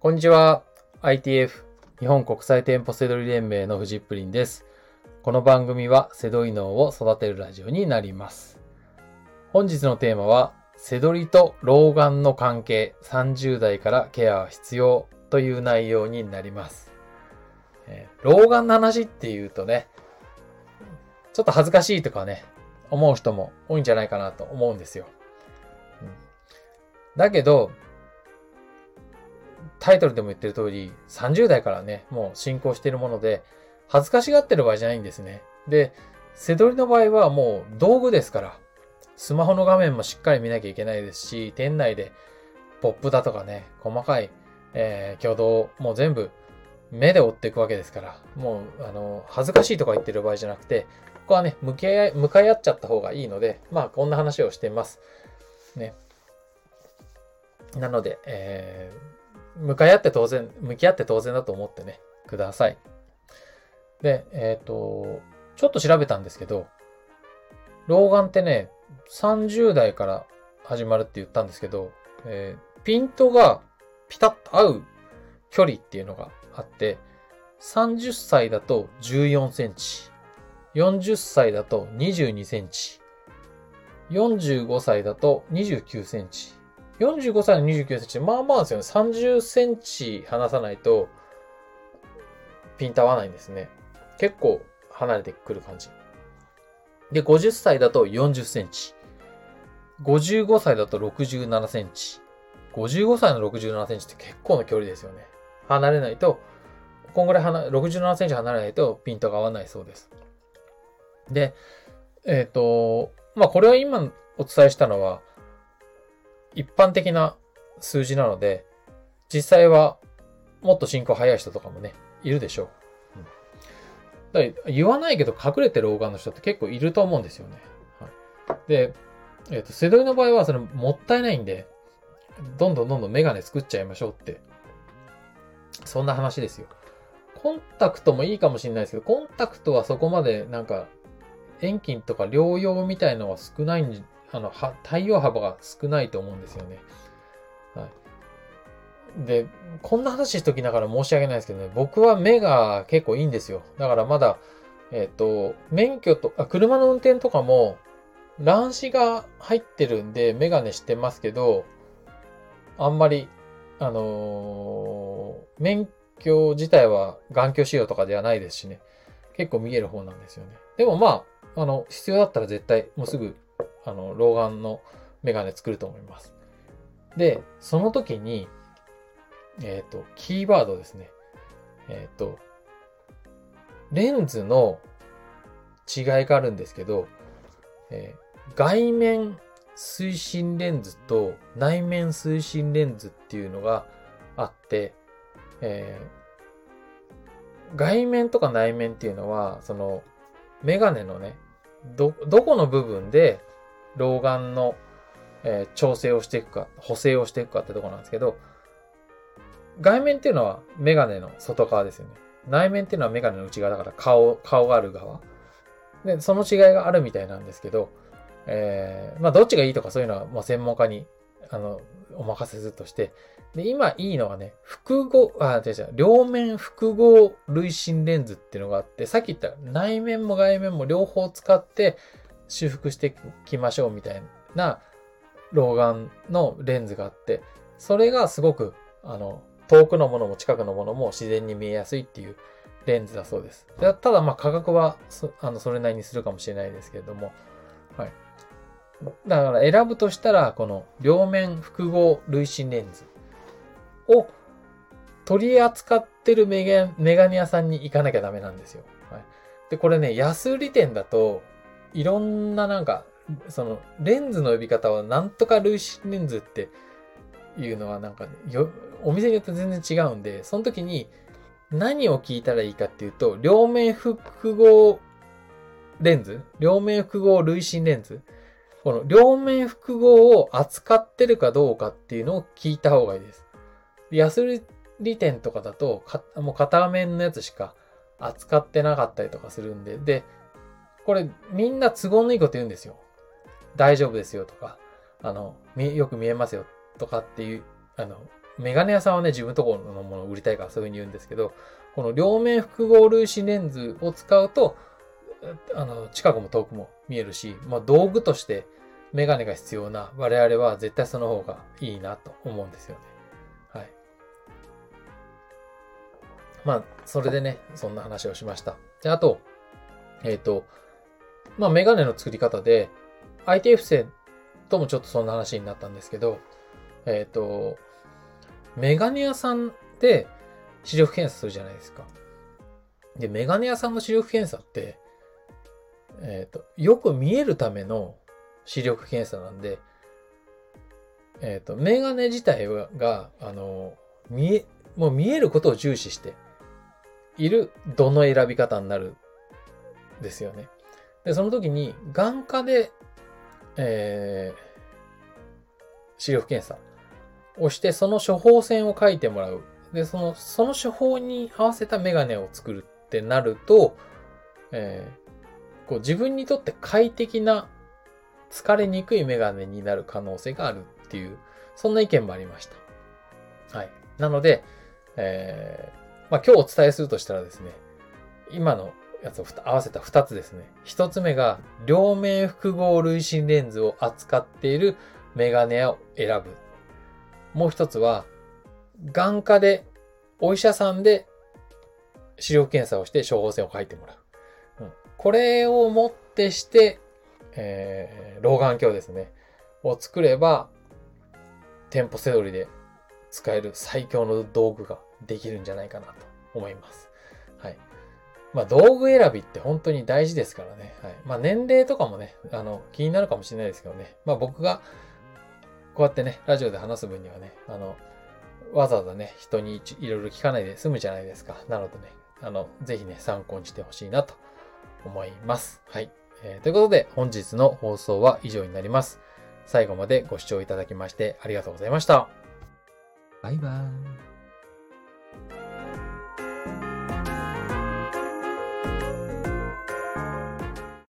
こんにちは。ITF 日本国際店舗セドリ連盟のフジップリンです。この番組はセドリ脳を育てるラジオになります。本日のテーマは、セドリと老眼の関係30代からケアは必要という内容になります。え老眼の話っていうとね、ちょっと恥ずかしいとかね、思う人も多いんじゃないかなと思うんですよ。うんだけど、タイトルでも言ってる通り、30代からね、もう進行しているもので、恥ずかしがってる場合じゃないんですね。で、セドリの場合はもう道具ですから、スマホの画面もしっかり見なきゃいけないですし、店内でポップだとかね、細かい、えー挙動、もう全部目で追っていくわけですから、もう、あの、恥ずかしいとか言ってる場合じゃなくて、ここはね、向き合い、向かい合っちゃった方がいいので、まあ、こんな話をしています。ね。なので、えー向かい合って当然、向き合って当然だと思ってね、ください。で、えっ、と、ちょっと調べたんですけど、老眼ってね、30代から始まるって言ったんですけど、えーピントがピタッと合う距離っていうのがあって、30歳だと14センチ、40歳だと22センチ、45歳だと29センチ、45歳の29センチ、まあまあですよね。30センチ離さないと、ピント合わないんですね。結構離れてくる感じ。で、50歳だと40センチ。55歳だと67センチ。55歳の67センチって結構な距離ですよね。離れないと、こんぐらい離67センチ離れないとピントが合わないそうです。で、えっ、と、まあこれは今お伝えしたのは、一般的な数字なので、実際はもっと進行早い人とかもね、いるでしょう。うんだ言わないけど隠れてる老眼の人って結構いると思うんですよね。はい、で、えっ、と、セドリの場合はそれもったいないんで、どんどんどんどんメガネ作っちゃいましょうって。そんな話ですよ。コンタクトもいいかもしれないですけど、コンタクトはそこまでなんか、遠近とか療養みたいのは少ないんじあの、は、対応幅が少ないと思うんですよね。はい。で、こんな話しときながら申し訳ないですけどね、僕は目が結構いいんですよ。だからまだ、えっ、と、免許と、あ、車の運転とかも、乱視が入ってるんで、メガネしてますけど、あんまり、あのー免許自体は眼鏡仕様とかではないですしね。結構見える方なんですよね。でもまあ、あの、必要だったら絶対、もうすぐあの、老眼のメガネ作ると思います。で、その時に、えっ、と、キーワードですね。えっ、と、レンズの違いがあるんですけど、えー外面推進レンズと内面推進レンズっていうのがあって、えー外面とか内面っていうのは、その、メガネのね、ど、どこの部分で老眼の、えー調整をしていくか、補正をしていくかってとこなんですけど、外面っていうのはメガネの外側ですよね。内面っていうのはメガネの内側だから顔、顔がある側。で、その違いがあるみたいなんですけど、えーまあどっちがいいとかそういうのはもう専門家に、あの、お任せするとして、で、今いいのはね、複合、あ、違う違う、両面複合累進レンズっていうのがあって、さっき言った内面も外面も両方使って修復していきましょうみたいな老眼のレンズがあって、それがすごく、あの、遠くのものも近くのものも自然に見えやすいっていうレンズだそうです。でただ、まあ価格はそ、あの、それなりにするかもしれないですけれども、はい。だから選ぶとしたら、この両面複合累進レンズを取り扱ってるメガメガネ屋さんに行かなきゃダメなんですよ。はい。で、これね、安売り店だと、いろんななんか、その、レンズの呼び方はなんとか累進レンズっていうのはなんか、よ、お店によって全然違うんで、その時に何を聞いたらいいかっていうと、両面複合レンズ？両面複合累進レンズ？この両面複合を扱ってるかどうかっていうのを聞いた方がいいです。安売り店とかだと、もう片面のやつしか扱ってなかったりとかするんで、で、これみんな都合のいいこと言うんですよ。大丈夫ですよとか、あの、よく見えますよとかっていう、あの、メガネ屋さんはね、自分のところのものを売りたいからそういうふうに言うんですけど、この両面複合粒子レンズを使うと、あの、近くも遠くも見えるし、まあ道具としてメガネが必要な我々は絶対その方がいいなと思うんですよね。はい。まあ、それでね、そんな話をしました。で、あと、えっ、ー、と、まあ、メガネの作り方で、ITF 線ともちょっとそんな話になったんですけど、えっ、ー、と、メガネ屋さんで視力検査するじゃないですか。で、メガネ屋さんの視力検査って、えっ、ー、と、よく見えるための視力検査なんで、えっ、ー、と、メガネ自体が、あの、見え、もう見えることを重視しているどの選び方になるんですよね。で、その時に眼科で、えー、視力検査をして、その処方箋を書いてもらう。で、その、その処方に合わせたメガネを作るってなると、えー、こう自分にとって快適な疲れにくいメガネになる可能性があるっていう、そんな意見もありました。はい。なので、えー、まあ、今日お伝えするとしたらですね、今のやつを合わせた2つですね。1つ目が、両面複合累進レンズを扱っているメガネを選ぶもう一つは、眼科で、お医者さんで視力検査をして処方箋を書いてもらう。うん、これをもってして、えー、老眼鏡ですね。を作れば、店舗セドリで使える最強の道具ができるんじゃないかなと思います。まあ道具選びって本当に大事ですからね。はい。まあ年齢とかもね、あの、気になるかもしれないですけどね。まあ僕がこうやってね、ラジオで話す分にはね、あの、わざわざね、人にいろいろ聞かないで済むじゃないですか。なのでね、あの、ぜひね、参考にしてほしいなと思います。はい。えー、ということで、本日の放送は以上になります。最後までご視聴いただきましてありがとうございました。バイバーイ。